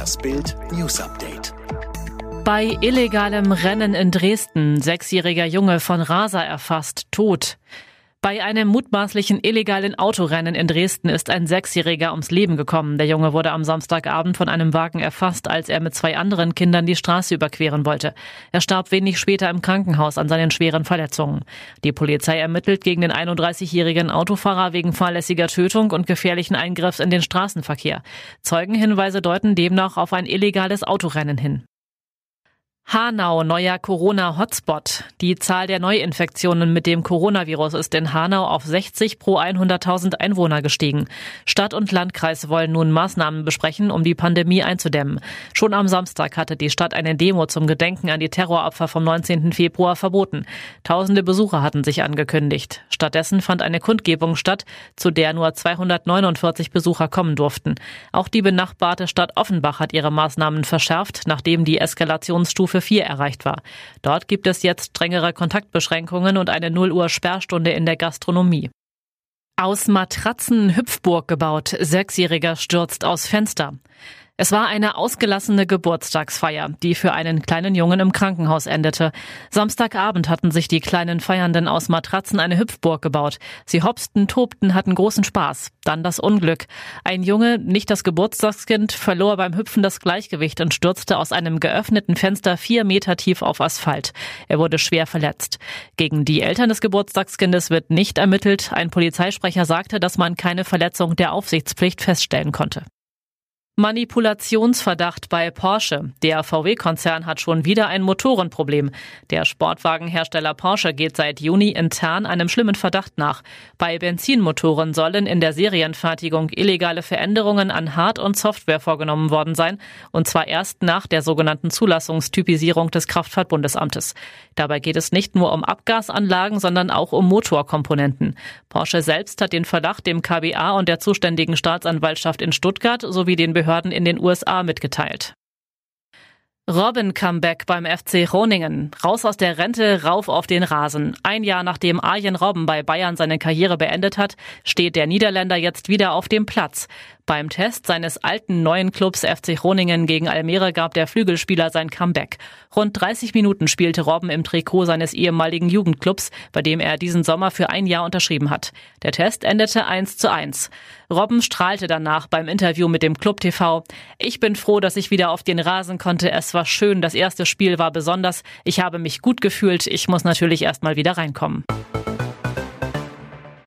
Das Bild News Update. Bei illegalem Rennen in Dresden, sechsjähriger Junge von Rasa erfasst, tot. Bei einem mutmaßlichen illegalen Autorennen in Dresden ist ein Sechsjähriger ums Leben gekommen. Der Junge wurde am Samstagabend von einem Wagen erfasst, als er mit zwei anderen Kindern die Straße überqueren wollte. Er starb wenig später im Krankenhaus an seinen schweren Verletzungen. Die Polizei ermittelt gegen den 31-jährigen Autofahrer wegen fahrlässiger Tötung und gefährlichen Eingriffs in den Straßenverkehr. Zeugenhinweise deuten demnach auf ein illegales Autorennen hin. Hanau, neuer Corona-Hotspot. Die Zahl der Neuinfektionen mit dem Coronavirus ist in Hanau auf 60 pro 100.000 Einwohner gestiegen. Stadt und Landkreis wollen nun Maßnahmen besprechen, um die Pandemie einzudämmen. Schon am Samstag hatte die Stadt eine Demo zum Gedenken an die Terroropfer vom 19. Februar verboten. Tausende Besucher hatten sich angekündigt. Stattdessen fand eine Kundgebung statt, zu der nur 249 Besucher kommen durften. Auch die benachbarte Stadt Offenbach hat ihre Maßnahmen verschärft, nachdem die Eskalationsstufe Stufe 4 erreicht war. Dort gibt es jetzt strengere Kontaktbeschränkungen und eine 0 Uhr Sperrstunde in der Gastronomie. Aus Matratzen Hüpfburg gebaut. Sechsjähriger stürzt aus Fenster. Es war eine ausgelassene Geburtstagsfeier, die für einen kleinen Jungen im Krankenhaus endete. Samstagabend hatten sich die kleinen Feiernden aus Matratzen eine Hüpfburg gebaut. Sie hopsten, tobten, hatten großen Spaß. Dann das Unglück. Ein Junge, nicht das Geburtstagskind, verlor beim Hüpfen das Gleichgewicht und stürzte aus einem geöffneten Fenster vier Meter tief auf Asphalt. Er wurde schwer verletzt. Gegen die Eltern des Geburtstagskindes wird nicht ermittelt. Ein Polizeisprecher sagte, dass man keine Verletzung der Aufsichtspflicht feststellen konnte. Manipulationsverdacht bei Porsche. Der VW-Konzern hat schon wieder ein Motorenproblem. Der Sportwagenhersteller Porsche geht seit Juni intern einem schlimmen Verdacht nach. Bei Benzinmotoren sollen in der Serienfertigung illegale Veränderungen an Hard- und Software vorgenommen worden sein, und zwar erst nach der sogenannten Zulassungstypisierung des Kraftfahrtbundesamtes. Dabei geht es nicht nur um Abgasanlagen, sondern auch um Motorkomponenten. Porsche selbst hat den Verdacht dem KBA und der zuständigen Staatsanwaltschaft in Stuttgart sowie den Behörden Behörden in den USA mitgeteilt. Robben-Comeback beim FC Groningen. Raus aus der Rente, rauf auf den Rasen. Ein Jahr nachdem Arjen Robben bei Bayern seine Karriere beendet hat, steht der Niederländer jetzt wieder auf dem Platz. Beim Test seines alten neuen Clubs FC Groningen gegen Almere gab der Flügelspieler sein Comeback. Rund 30 Minuten spielte Robben im Trikot seines ehemaligen Jugendclubs, bei dem er diesen Sommer für ein Jahr unterschrieben hat. Der Test endete 1 zu 1. Robben strahlte danach beim Interview mit dem Club TV. Ich bin froh, dass ich wieder auf den Rasen konnte. Es war schön. Das erste Spiel war besonders. Ich habe mich gut gefühlt. Ich muss natürlich erst mal wieder reinkommen.